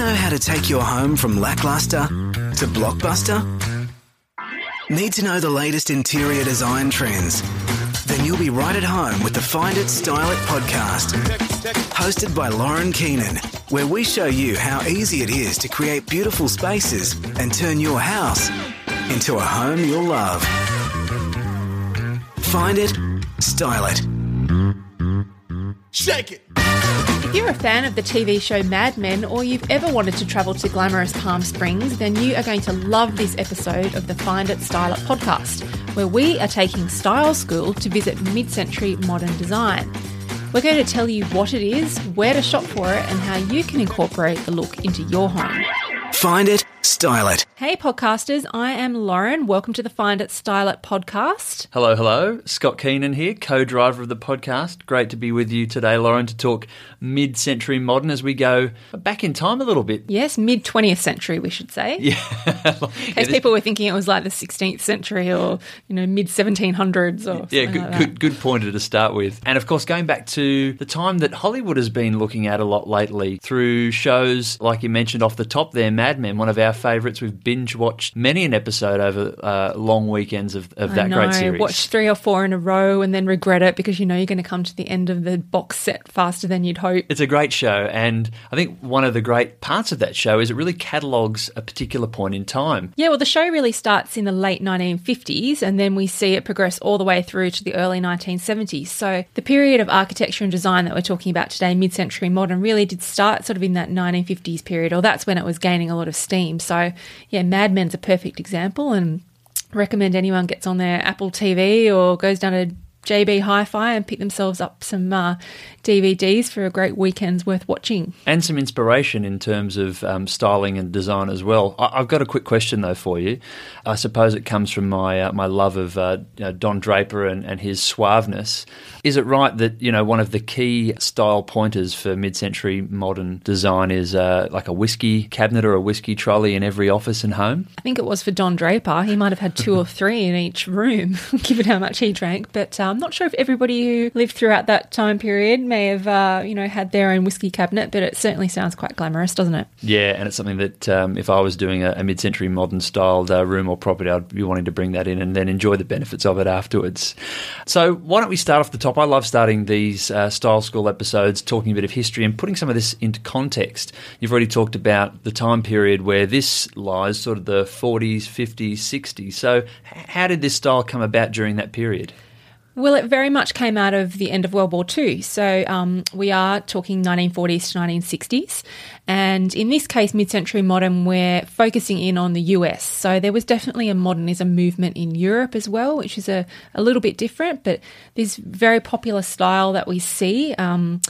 know how to take your home from lackluster to blockbuster? Need to know the latest interior design trends? Then you'll be right at home with the Find It Style It podcast. Hosted by Lauren Keenan, where we show you how easy it is to create beautiful spaces and turn your house into a home you'll love. Find it, style it. Shake it. If you're a fan of the TV show Mad Men or you've ever wanted to travel to glamorous Palm Springs, then you are going to love this episode of the Find It Style It podcast, where we are taking style school to visit mid century modern design. We're going to tell you what it is, where to shop for it, and how you can incorporate the look into your home. Find it, style it. Hey, podcasters, I am Lauren. Welcome to the Find It Style It podcast. Hello, hello. Scott Keenan here, co driver of the podcast. Great to be with you today, Lauren, to talk mid century modern as we go back in time a little bit. Yes, mid 20th century, we should say. Yeah. In case people were thinking it was like the 16th century or, you know, mid 1700s or Yeah, something good, like good, good pointer to start with. And of course, going back to the time that Hollywood has been looking at a lot lately through shows like you mentioned off the top there, Mad Men, one of our favourites. We've binge watched many an episode over uh, long weekends of, of that I know, great series. Watch three or four in a row and then regret it because you know you're going to come to the end of the box set faster than you'd hope. It's a great show, and I think one of the great parts of that show is it really catalogues a particular point in time. Yeah, well, the show really starts in the late 1950s and then we see it progress all the way through to the early 1970s. So the period of architecture and design that we're talking about today, mid century modern, really did start sort of in that 1950s period, or that's when it was gaining a lot of steam. So, yeah, Mad Men's a perfect example and recommend anyone gets on their Apple TV or goes down to JB Hi Fi and pick themselves up some uh, DVDs for a great weekend's worth watching. and some inspiration in terms of um, styling and design as well. I- I've got a quick question though for you. I suppose it comes from my uh, my love of uh, you know, Don Draper and, and his suaveness. Is it right that you know one of the key style pointers for mid-century modern design is uh, like a whiskey cabinet or a whiskey trolley in every office and home? I think it was for Don Draper. He might have had two or three in each room, given how much he drank. But uh, I'm not sure if everybody who lived throughout that time period may have, uh, you know, had their own whiskey cabinet. But it certainly sounds quite glamorous, doesn't it? Yeah, and it's something that um, if I was doing a, a mid-century modern styled uh, room or property, I'd be wanting to bring that in and then enjoy the benefits of it afterwards. So why don't we start off the top? I love starting these uh, style school episodes talking a bit of history and putting some of this into context. You've already talked about the time period where this lies, sort of the 40s, 50s, 60s. So how did this style come about during that period? Well, it very much came out of the end of World War II. So um, we are talking 1940s to 1960s. And in this case, mid century modern, we're focusing in on the US. So there was definitely a modernism movement in Europe as well, which is a, a little bit different. But this very popular style that we see. Um,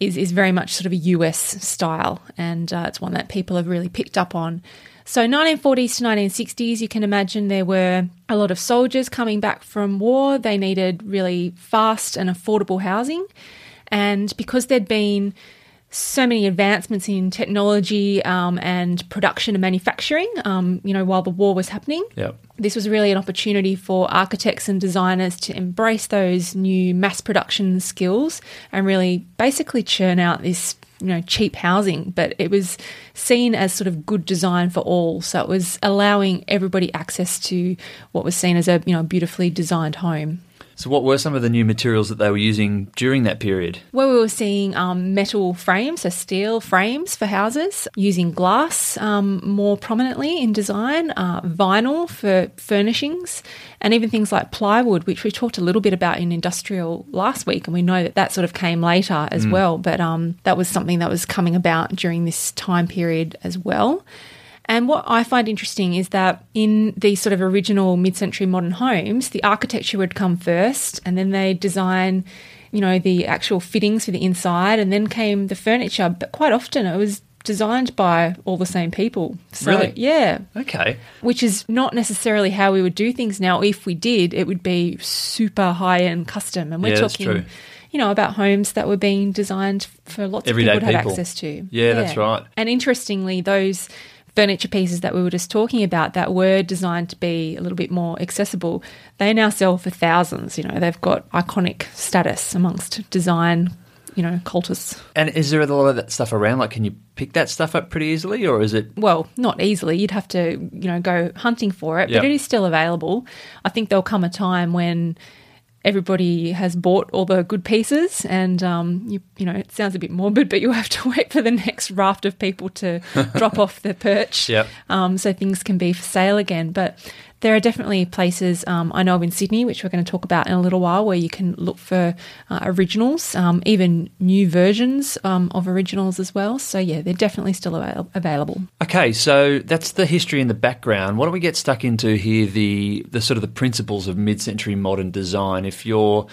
is, is very much sort of a US style, and uh, it's one that people have really picked up on. So, 1940s to 1960s, you can imagine there were a lot of soldiers coming back from war. They needed really fast and affordable housing. And because there'd been so many advancements in technology um, and production and manufacturing, um, you know, while the war was happening, Yep. this was really an opportunity for architects and designers to embrace those new mass production skills and really basically churn out this you know cheap housing. But it was seen as sort of good design for all. So it was allowing everybody access to what was seen as a you know beautifully designed home So what were some of the new materials that they were using during that period? where we were seeing um, metal frames, so steel frames for houses, using glass um, more prominently in design, uh, vinyl for furnishings, and even things like plywood, which we talked a little bit about in industrial last week, and we know that that sort of came later as well. But um, that was something that was coming about during this time period as well. And what I find interesting is that in these sort of original mid century modern homes, the architecture would come first and then they design, you know, the actual fittings for the inside and then came the furniture. But quite often it was designed by all the same people. So, Really? Yeah. Okay. Which is not necessarily how we would do things now. If we did, it would be super high end custom. And we're Yeah, talking, you know, about homes that were being designed for lots Everyday of people to have people. access to. Yeah, that's right. And interestingly, those furniture pieces that we were just talking about that were designed to be a little bit more accessible, they now sell for thousands. You know, they've got iconic status amongst design you know, cultists. And is there a lot of that stuff around? Like, can you pick that stuff up pretty easily, or is it? Well, not easily. You'd have to, you know, go hunting for it, Yep. but it is still available. I think there'll come a time when everybody has bought all the good pieces, and um, you, you know, it sounds a bit morbid, but you'll have to wait for the next raft of people to drop off the perch, Yep. um, so things can be for sale again. But there are definitely places um, I know of in Sydney, which we're going to talk about in a little while, where you can look for uh, originals, um, even new versions um, of originals as well. So yeah, they're definitely still avail- available. Okay, so that's the history and the background. Why don't we get stuck into here the the sort of the principles of mid-century modern design? If you're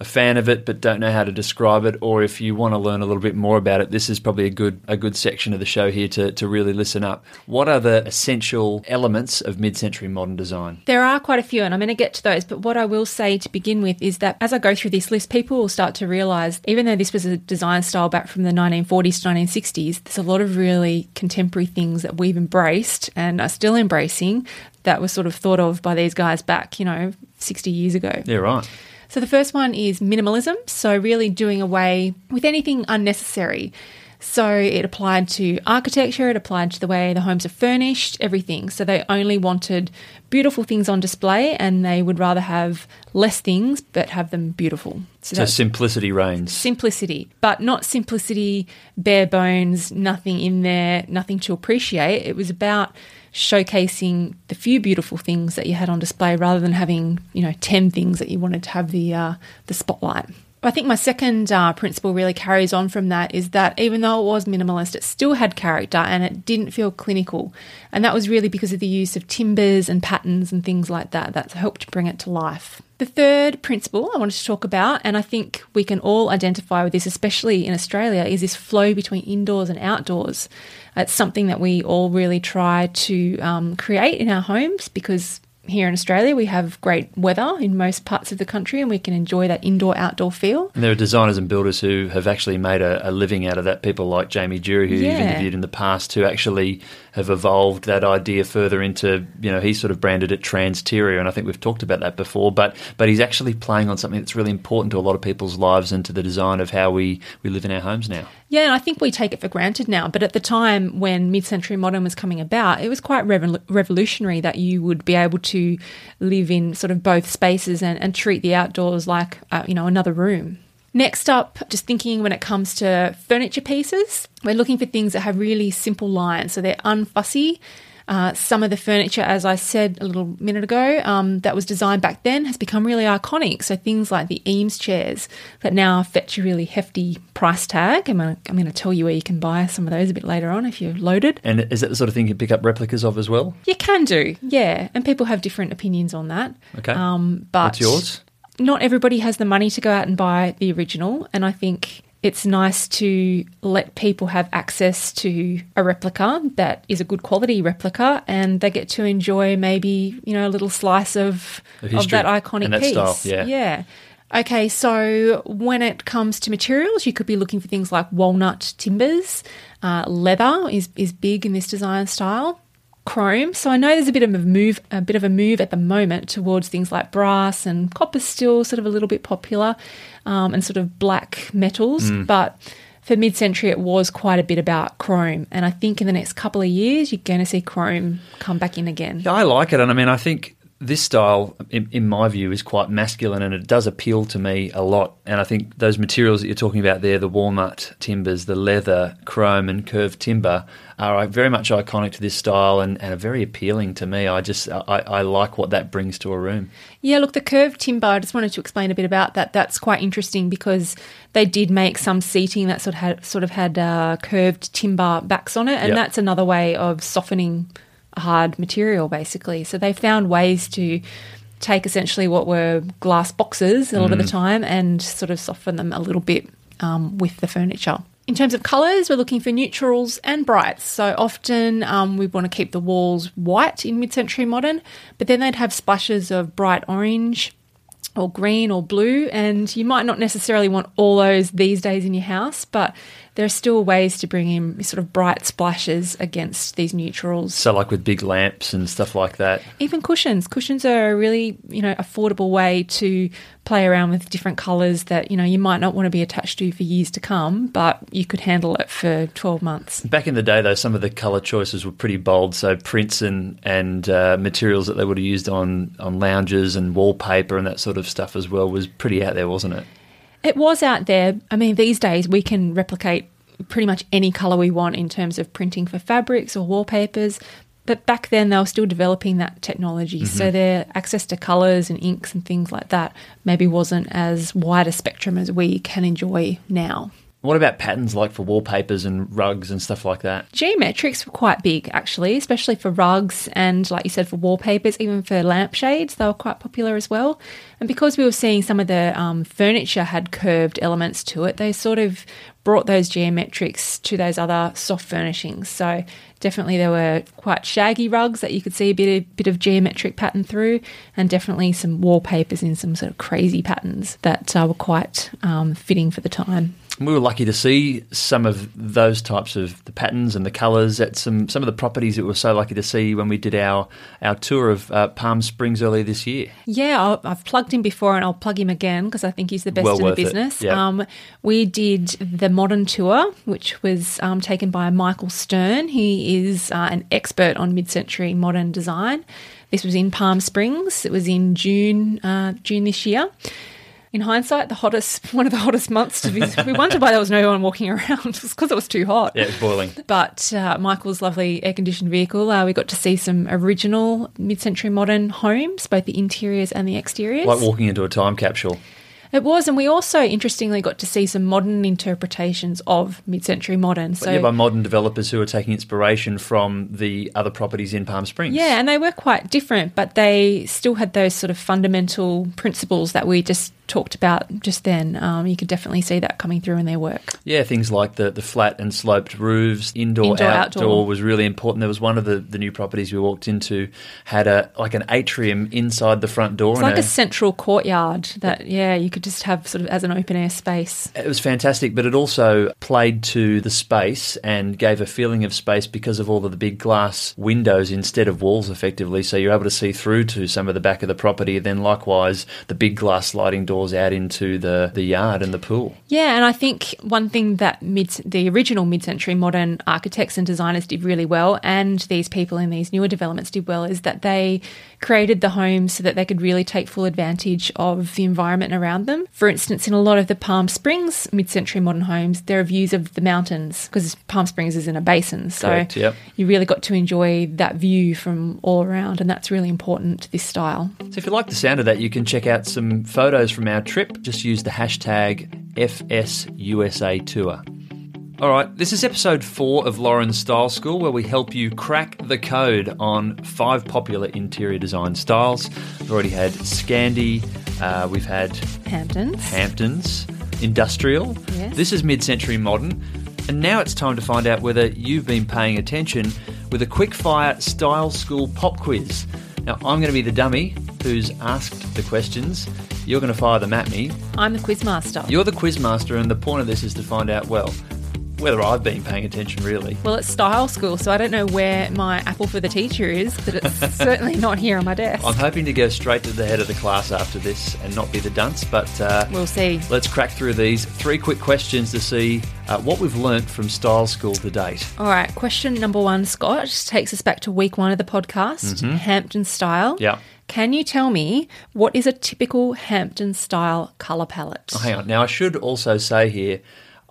a fan of it but don't know how to describe it, or if you want to learn a little bit more about it, this is probably a good a good section of the show here to, to really listen up. What are the essential elements of mid-century modern design? There are quite a few, and I'm going to get to those. But what I will say to begin with is that as I go through this list, people will start to realise, even though this was a design style back from the 1940s to 1960s, there's a lot of really contemporary things that we've embraced and are still embracing that was sort of thought of by these guys back, you know, 60 years ago. Yeah, right. So the first one is minimalism. So really doing away with anything unnecessary. So it applied to architecture, it applied to the way the homes are furnished, everything. So they only wanted beautiful things on display and they would rather have less things but have them beautiful. So that's simplicity reigns. simplicity, but not simplicity, bare bones, nothing in there, nothing to appreciate. It was about showcasing the few beautiful things that you had on display rather than having, you know, 10 things that you wanted to have the uh, the spotlight. I think my second uh, principle really carries on from that is that even though it was minimalist, it still had character and it didn't feel clinical. And that was really because of the use of timbers and patterns and things like that that helped bring it to life. The third principle I wanted to talk about, and I think we can all identify with this, especially in Australia, is this flow between indoors and outdoors. It's something that we all really try to um, create in our homes because here in Australia we have great weather in most parts of the country and we can enjoy that indoor outdoor feel. And there are designers and builders who have actually made a, a living out of that. People like Jamie Durie, who Yeah. you've interviewed in the past, who actually have evolved that idea further into, you know, he sort of branded it Transterior, and I think we've talked about that before. But but he's actually playing on something that's really important to a lot of people's lives and to the design of how we, we live in our homes now. Yeah, and I think we take it for granted now. But at the time when mid century modern was coming about, it was quite revol- revolutionary that you would be able to live in sort of both spaces and, and treat the outdoors like, uh, you know, another room. Next up, just thinking when it comes to furniture pieces, we're looking for things that have really simple lines. So they're unfussy. Uh, some of the furniture, as I said a little minute ago, um, that was designed back then has become really iconic. So things like the Eames chairs that now fetch a really hefty price tag. I'm going I'm to tell you where you can buy some of those a bit later on if you're loaded. And is that the sort of thing you pick up replicas of as well? You can do, yeah. And people have different opinions on that. Okay. Um, but What's yours? Not everybody has the money to go out and buy the original, and I think it's nice to let people have access to a replica that is a good quality replica, and they get to enjoy maybe you know a little slice of Of of, that iconic that piece. style, yeah. yeah. Okay, so when it comes to materials, you could be looking for things like walnut timbers. Uh, leather is is big in this design style chrome. So I know there's a bit of a move, a bit of a move at the moment towards things like brass and copper, still sort of a little bit popular, um, and sort of black metals. But for mid-century, it was quite a bit about chrome, and I think in the next couple of years, you're going to see chrome come back in again. Yeah, I like it, and I mean, I think this style, in, in my view, is quite masculine, and it does appeal to me a lot. And I think those materials that you're talking about there, the walnut timbers, the leather, chrome, and curved timber, are very much iconic to this style and, and are very appealing to me. I just, I, I like what that brings to a room. Yeah, look, the curved timber, I just wanted to explain a bit about that. That's quite interesting because they did make some seating that sort of had, sort of had uh, curved timber backs on it, and Yep. that's another way of softening hard material, basically. So they found ways to take essentially what were glass boxes a lot of the time and sort of soften them a little bit um, with the furniture. In terms of colours, we're looking for neutrals and brights. So often um, we want to keep the walls white in mid century modern, but then they'd have splashes of bright orange or green or blue. And you might not necessarily want all those these days in your house, but there are still ways to bring in sort of bright splashes against these neutrals. So, like with big lamps and stuff like that. Even cushions. Cushions are a really, you know, affordable way to play around with different colours that you know you might not want to be attached to for years to come, but you could handle it for 12 months. Back in the day, though, some of the colour choices were pretty bold. So prints and and uh, materials that they would have used on on lounges and wallpaper and that sort of stuff as well was pretty out there, wasn't it? It was out there. I mean, these days we can replicate pretty much any colour we want in terms of printing for fabrics or wallpapers. But back then they were still developing that technology. So mm-hmm. their access to colours and inks and things like that maybe wasn't as wide a spectrum as we can enjoy now. What about patterns like for wallpapers and rugs and stuff like that? Geometrics were quite big, actually, especially for rugs and, like you said, for wallpapers, even for lampshades. They were quite popular as well. And because we were seeing some of the um, furniture had curved elements to it, they sort of brought those geometrics to those other soft furnishings. So definitely there were quite shaggy rugs that you could see a bit of, bit of geometric pattern through, and definitely some wallpapers in some sort of crazy patterns that uh, were quite um, fitting for the time. We were lucky to see some of those types of the patterns and the colours at some some of the properties that we were so lucky to see when we did our our tour of uh, Palm Springs earlier this year. Yeah, I'll, I've plugged him before and I'll plug him again because I think he's the best Well in the business. yeah. Um, we did the modern tour, which was um, taken by Michael Stern. He is uh, an expert on mid-century modern design. This was in Palm Springs. It was in June, uh, June this year. In hindsight, the hottest, one of the hottest months to visit. we wondered why there was no one walking around. It was because it was too hot. Yeah, it was boiling. But uh, Michael's lovely air conditioned vehicle, uh, we got to see some original mid century modern homes, both the interiors and the exteriors. Like walking into a time capsule. It was, and we also interestingly got to see some modern interpretations of mid century modern. So, yeah, by modern developers who are taking inspiration from the other properties in Palm Springs. yeah, and they were quite different, but they still had those sort of fundamental principles that we just talked about just then. Um, you could definitely see that coming through in their work. Yeah, things like the, the flat and sloped roofs, indoor, Indoor, outdoor, outdoor. was really important. There was one of the, the new properties we walked into had a like an atrium inside the front door. It's like a central courtyard that, yeah, you could just have sort of as an open air space. It was fantastic, but it also played to the space and gave a feeling of space because of all of the big glass windows instead of walls, effectively. So you're able to see through to some of the back of the property. Then, likewise, the big glass sliding doors out into the, the yard and the pool. Yeah, and I think one thing that mid, the original mid-century modern architects and designers did really well, and these people in these newer developments did well, is that they created the homes so that they could really take full advantage of the environment around them. For instance, in a lot of the Palm Springs mid-century modern homes, there are views of the mountains because Palm Springs is in a basin, so Correct, yep. you really got to enjoy that view from all around, and that's really important to this style. So if you like the sound of that, you can check out some photos from our trip. Just use the hashtag FSUSA Tour. All right, this is episode four of Lauren's Style School, where we help you crack the code on five popular interior design styles. We've already had Scandi, uh, we've had Hamptons. Hamptons, industrial. Yes. This is mid century modern. And now it's time to find out whether you've been paying attention with a quick-fire style school pop quiz. Now, I'm going to be the dummy who's asked the questions. You're going to fire them at me. I'm the quizmaster. You're the quizmaster, and the point of this is to find out, well, whether I've been paying attention really. Well, it's style school, so I don't know where my apple for the teacher is, but it's certainly not here on my desk. I'm hoping to go straight to the head of the class after this and not be the dunce, but uh, We'll see. let's crack through these three quick questions to see uh, what we've learnt from Style School to date. All right, question number one, Scott, takes us back to week one of the podcast, Hampton style. Mm-hmm. Yeah. Can you tell me what is a typical Hampton style colour palette? Oh, hang on. Now, I should also say here,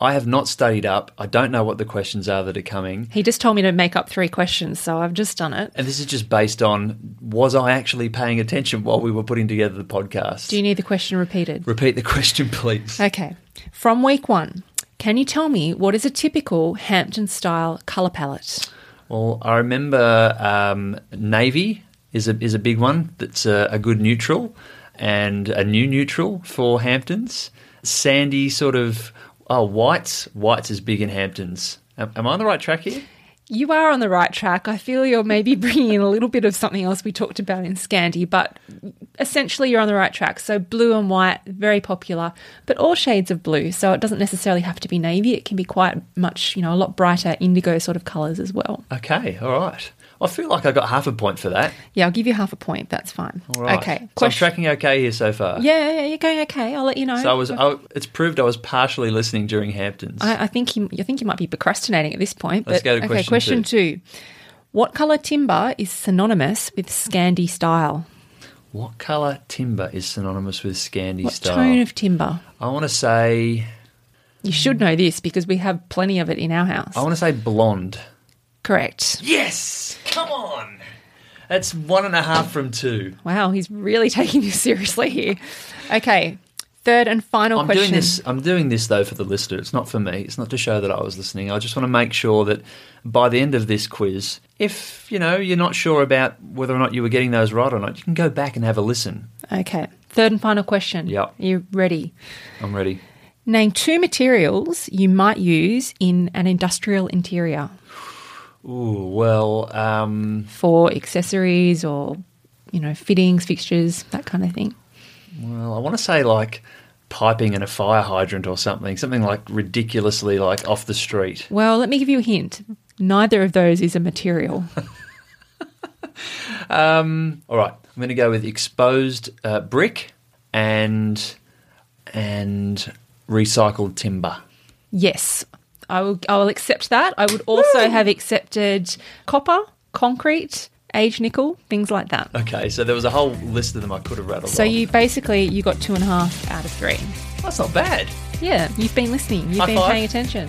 I have not studied up. I don't know what the questions are that are coming. He just told me to make up three questions, so I've just done it. And this is just based on was I actually paying attention while we were putting together the podcast? Do you need the question repeated? Repeat the question, please. Okay. From week one, can you tell me what is a typical Hampton style colour palette? Well, I remember um, navy is a is a big one. That's a, a good neutral and a new neutral for Hamptons. Sandy sort of oh whites. Whites is big in Hamptons. Am, am I on the right track here? You are on the right track. I feel you're maybe bringing in a little bit of something else we talked about in Scandi, but essentially you're on the right track. So blue and white, very popular, but all shades of blue. So it doesn't necessarily have to be navy. It can be quite much, you know, a lot brighter indigo sort of colours as well. Okay, all right. I feel like I got half a point for that. Yeah, I'll give you half a point. That's fine. All right. Okay. So I'm tracking okay here so far. yeah, yeah, you're going okay. I'll let you know. So I was. I, it's proved I was partially listening during Hamptons. I, I think you. I think you might be procrastinating at this point. Let's but, go to okay, question question two. What colour timber is synonymous with Scandi style? what colour timber is synonymous with Scandi What style? tone of timber? I want to say. You should know this because we have plenty of it in our house. I want to say blonde. Correct. Yes. Come on. That's one and a half from two. Wow, he's really taking this seriously here. Okay, third and final I'm question. doing this. I'm doing this though for the listener. It's not for me. It's not to show that I was listening. I just want to make sure that by the end of this quiz, if you know you're not sure about whether or not you were getting those right or not, you can go back and have a listen. Okay, third and final question. Yep. You ready? I'm ready. Name two materials you might use in an industrial interior Ooh, well, um, for accessories or, you know, fittings, fixtures, that kind of thing. well, I want to say like piping and a fire hydrant or something, something like ridiculously like off the street. Well, let me give you a hint. Neither of those is a material. Um, all right, I'm going to go with exposed uh, brick and and recycled timber. yes, I will. I will accept that. I would also have accepted copper, concrete, aged nickel, things like that. Okay, so there was a whole list of them I could have rattled So off. you basically you got two and a half out of three. That's not bad. Yeah, you've been listening. You've High been five. paying attention.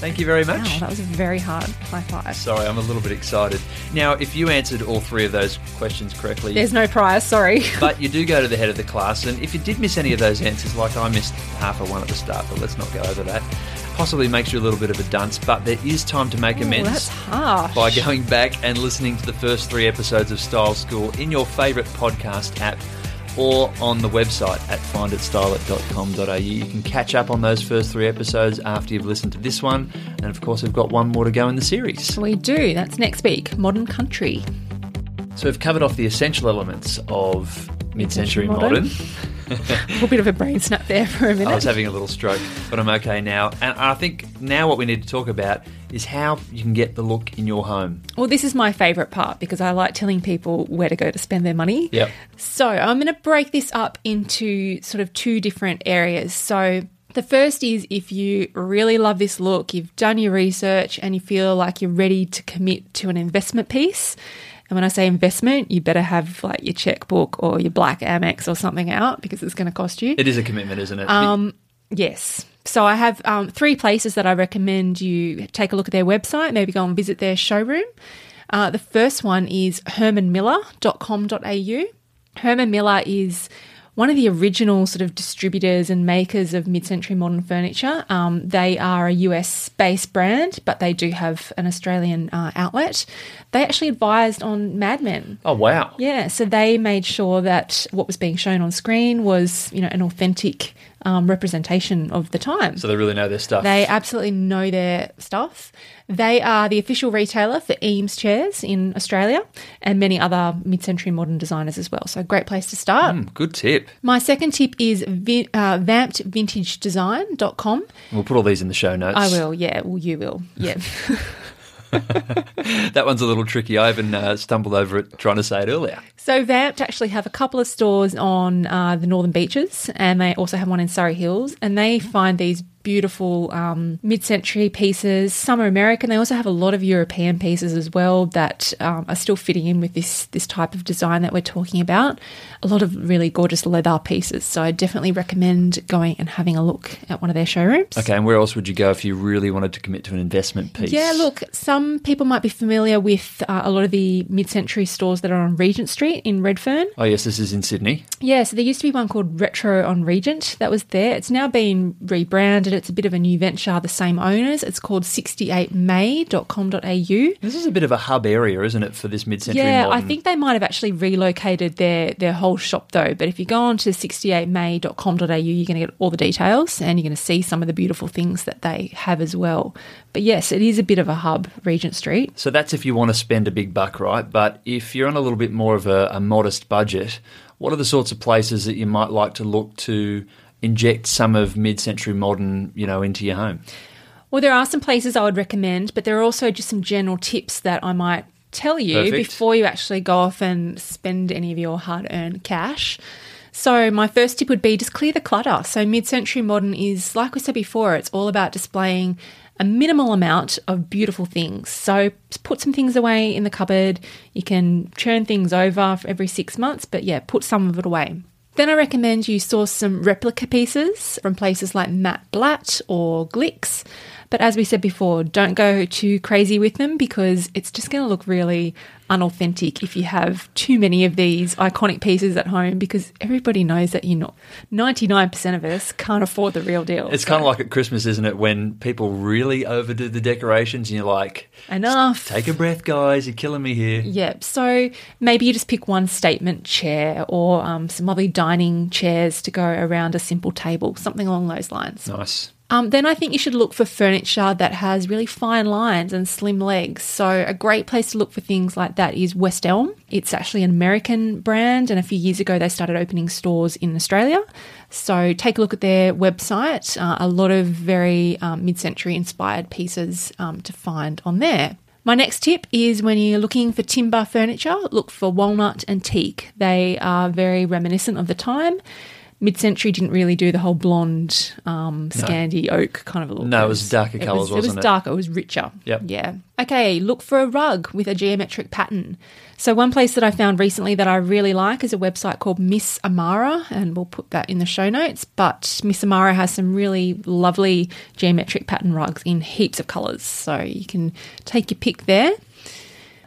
Thank you very much. Wow, that was a very hard high five. Sorry, I'm a little bit excited. Now, if you answered all three of those questions correctly, There's no prize. Sorry. but you do go to the head of the class, and if you did miss any of those answers, like I missed half of one at the start, but let's not go over that. Possibly makes you a little bit of a dunce, but there is time to make Oh, amends. that's harsh. by going back and listening to the first three episodes of Style School in your favourite podcast app or on the website at finditstyleit.com.au. You can catch up on those first three episodes after you've listened to this one. And of course, we've got one more to go in the series. We do. That's next week. Modern country. So we've covered off the essential elements of Mid-century modern. A little bit of a brain snap there for a minute. I was having a little stroke, but I'm okay now. And I think now what we need to talk about is how you can get the look in your home. well, this is my favourite part because I like telling people where to go to spend their money. Yep. So I'm going to break this up into sort of two different areas. So the first is if you really love this look, you've done your research, and you feel like you're ready to commit to an investment piece. And when I say investment, you better have like your checkbook or your black Amex or something out because it's going to cost you. It is a commitment, isn't it? Um, yes. So I have um, three places that I recommend you take a look at their website, maybe go and visit their showroom. Uh, the first one is hermanmiller.com.au. Herman Miller is one of the original sort of distributors and makers of mid-century modern furniture. Um, they are a US-based brand, but they do have an Australian uh, outlet. They actually advised on Mad Men. oh, wow. Yeah, so they made sure that what was being shown on screen was, you know, an authentic um, representation of the time. So they really know their stuff. They absolutely know their stuff. They are the official retailer for Eames chairs in Australia and many other mid century modern designers as well. So, great place to start. Mm, good tip. My second tip is vi- uh, vampedvintagedesign.com. We'll put all these in the show notes. I will, yeah, well, you will, yeah. That one's a little tricky. I even uh, stumbled over it trying to say it earlier. So Vamped actually have a couple of stores on uh, the Northern Beaches, and they also have one in Surry Hills, and they find these beautiful um, mid-century pieces. Some are American. They also have a lot of European pieces as well that um, are still fitting in with this this type of design that we're talking about. A lot of really gorgeous leather pieces. So I definitely recommend going and having a look at one of their showrooms. Okay, and where else would you go if you really wanted to commit to an investment piece? Yeah, look, some people might be familiar with uh, a lot of the mid-century stores that are on Regent Street in Redfern. Oh, yes, this is in Sydney. Yeah, so there used to be one called Retro on Regent that was there. It's now been rebranded. It's a bit of a new venture, the same owners. It's called 68may.com.au. This is a bit of a hub area, isn't it, for this mid-century Yeah, modern? I think they might have actually relocated their, their whole shop though. But if you go on to 68may.com.au, you're going to get all the details and you're going to see some of the beautiful things that they have as well. But yes, it is a bit of a hub, Regent Street. So that's if you want to spend a big buck, right? But if you're on a little bit more of a, a modest budget, what are the sorts of places that you might like to look to inject some of mid-century modern, you know, into your home? Well, there are some places I would recommend, but there are also just some general tips that I might tell you Perfect. before you actually go off and spend any of your hard earned cash. So, my first tip would be just clear the clutter. So, mid century modern is, like we said before, it's all about displaying a minimal amount of beautiful things. So, put some things away in the cupboard. You can churn things over for every six months, but yeah, put some of it away. Then I recommend you source some replica pieces from places like Matt Blatt or Glix. But as we said before, don't go too crazy with them because it's just going to look really unauthentic if you have too many of these iconic pieces at home because everybody knows that you're not 99% of us can't afford the real deal. It's So, kind of like at Christmas, isn't it? When people really overdo the decorations and you're like, enough. take a breath, guys, you're killing me here. Yep. so maybe you just pick one statement chair or um, some lovely dining chairs to go around a simple table, something along those lines. Nice. Um, then I think you should look for furniture that has really fine lines and slim legs. So, a great place to look for things like that is West Elm. It's actually an American brand, and a few years ago they started opening stores in Australia. So, take a look at their website. Uh, a lot of very um, mid century inspired pieces um, to find on there. My next tip is when you're looking for timber furniture, look for walnut and teak. They are very reminiscent of the time. Mid century didn't really do the whole blonde, um, Scandi oak kind of a look. No, it was darker colours, It was it? darker, it was richer. Yep. Yeah. Okay, look for a rug with a geometric pattern. So, one place that I found recently that I really like is a website called Miss Amara, and we'll put that in the show notes. But Miss Amara has some really lovely geometric pattern rugs in heaps of colours. So, you can take your pick there.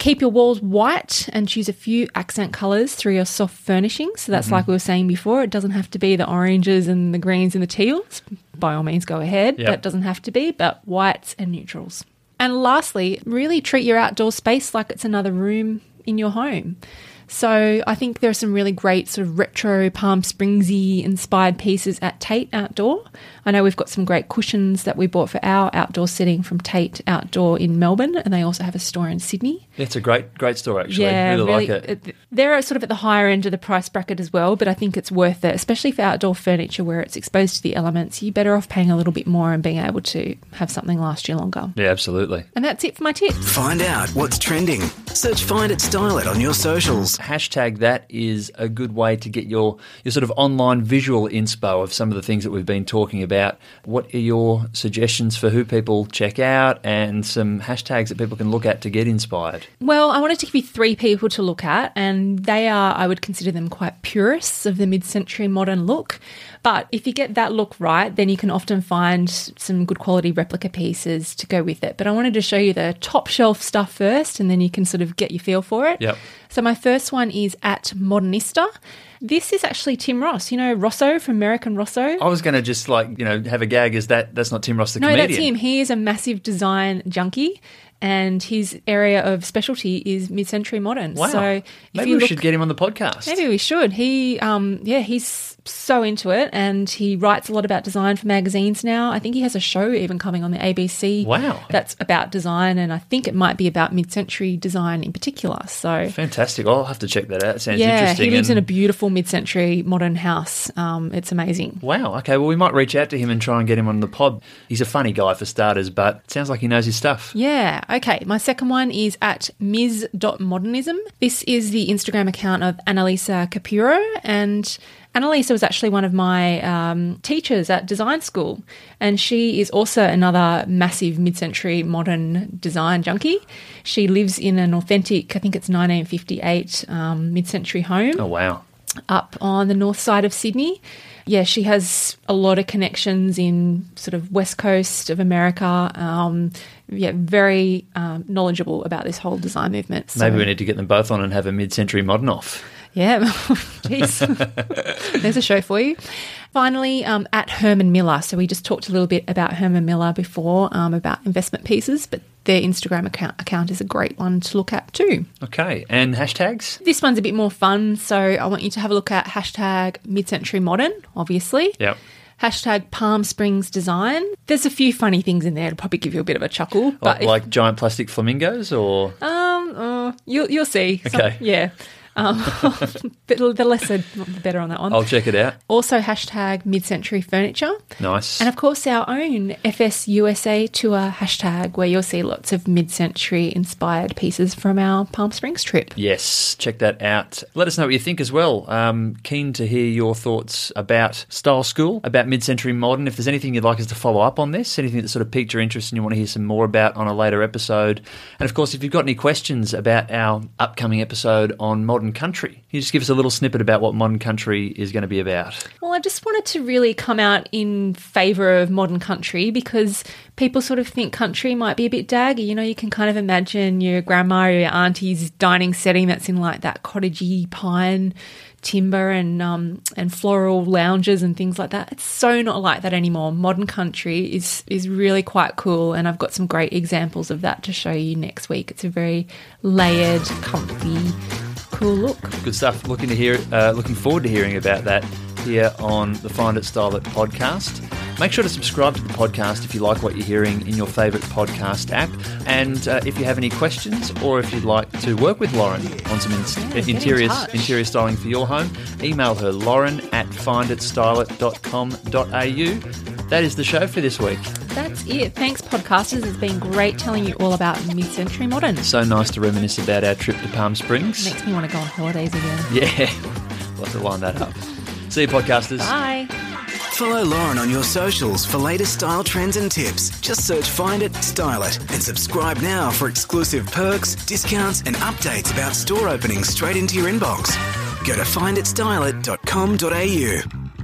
Keep your walls white and choose a few accent colours through your soft furnishings. So that's mm-hmm. like we were saying before, it doesn't have to be the oranges and the greens and the teals. By all means, go ahead. Yep. That doesn't have to be, but whites and neutrals. And lastly, really treat your outdoor space like it's another room in your home. So I think there are some really great sort of retro Palm Springsy inspired pieces at Tait Outdoor. I know we've got some great cushions that we bought for our outdoor setting from Tait Outdoor in Melbourne, and they also have a store in Sydney. It's a great, great store, actually. really, like it. Uh, they're sort of at the higher end of the price bracket as well, but I think it's worth it, especially for outdoor furniture where it's exposed to the elements. You're better off paying a little bit more and being able to have something last you longer. Yeah, absolutely. And that's it for my tips. Find out what's trending. Search Find It Style It on your socials. Hashtag that is a good way to get your, your sort of online visual inspo of some of the things that we've been talking about. What are your suggestions for who people check out and some hashtags that people can look at to get inspired? Well, I wanted to give you three people to look at, and they are, I would consider them quite purists of the mid century modern look. But if you get that look right, then you can often find some good quality replica pieces to go with it. But I wanted to show you the top shelf stuff first, and then you can sort of get your feel for it. Yep. So my first one is at Modernista. This is actually Tim Ross. You know Rosso from Merrick and Rosso? I was going to just like, you know, have a gag Is that that's not Tim Ross the No, comedian. that's him. He is a massive design junkie, and his area of specialty is mid-century modern. Wow. So if Maybe you we look, should get him on the podcast. maybe we should. He, um, yeah, he's so into it, and he writes a lot about design for magazines now. I think he has a show even coming on the ABC. Wow. that's about design, and I think it might be about mid-century design in particular. So. Fantastic. I'll have to check that out. Sounds Yeah, interesting. he lives in a beautiful mid-century modern house. Um, it's amazing. Wow. Okay. Well, we might reach out to him and try and get him on the pod. He's a funny guy for starters, but it sounds like he knows his stuff. Yeah. Okay. My second one is at ms.modernism. This is the Instagram account of Annalisa Capuro. And Annalisa was actually one of my um, teachers at design school. And she is also another massive mid century modern design junkie. She lives in an authentic, I think it's 1958 um, mid century home Oh, wow. up on the north side of Sydney. Yeah, she has a lot of connections in sort of west coast of America. Um, yeah, very um, knowledgeable about this whole design movement. So, Maybe we need to get them both on and have a mid-century modern off. yeah, jeez, there's a show for you. Finally, um, at Herman Miller. So we just talked a little bit about Herman Miller before um, about investment pieces, but their Instagram account, account is a great one to look at too. Okay. And hashtags? This one's a bit more fun, so I want you to have a look at hashtag mid-century modern, obviously. Yep. Hashtag Palm Springs design. There's a few funny things in there to probably give you a bit of a chuckle. Like, if- like giant plastic flamingos or um, uh, you'll you'll see. Some- Okay. yeah. Um, the lesser, the better on that one. I'll check it out. Also, hashtag mid-century furniture. Nice. And of course, our own FSUSA tour hashtag, where you'll see lots of mid-century inspired pieces from our Palm Springs trip. Yes, check that out. Let us know what you think as well. Um, keen to hear your thoughts about Style School, about mid-century modern. If there's anything you'd like us to follow up on this, anything that sort of piqued your interest and you want to hear some more about on a later episode, and of course, if you've got any questions about our upcoming episode on modern country, you just give us a little snippet about what modern country is going to be about. Well, I just wanted to really come out in favour of modern country because people sort of think country might be a bit daggy. You know, you can kind of imagine your grandma or your auntie's dining setting that's in like that cottagey pine timber and um, and floral lounges and things like that. It's so not like that anymore. Modern country is is really quite cool, and I've got some great examples of that to show you next week. It's a very layered, comfy, cool look. Good stuff. Looking to hear, uh, looking forward to hearing about that here on the Find It Style It podcast. Make sure to subscribe to the podcast if you like what you're hearing in your favourite podcast app. And uh, if you have any questions or if you'd like to work with Lauren on some in- Yeah, get in interior, interior styling for your home, email her lauren at finditstyleit.com.au. That is the show for this week. That's it. Thanks, podcasters. It's been great telling you all about mid-century modern. So nice to reminisce about our trip to Palm Springs. Makes me want to go on holidays again. Yeah, we'll have to line that up. See you, podcasters. Bye. Follow Lauren on your socials for latest style trends and tips. Just search Find It, Style It, and subscribe now for exclusive perks, discounts, and updates about store openings straight into your inbox. Go to finditstyleit.com.au.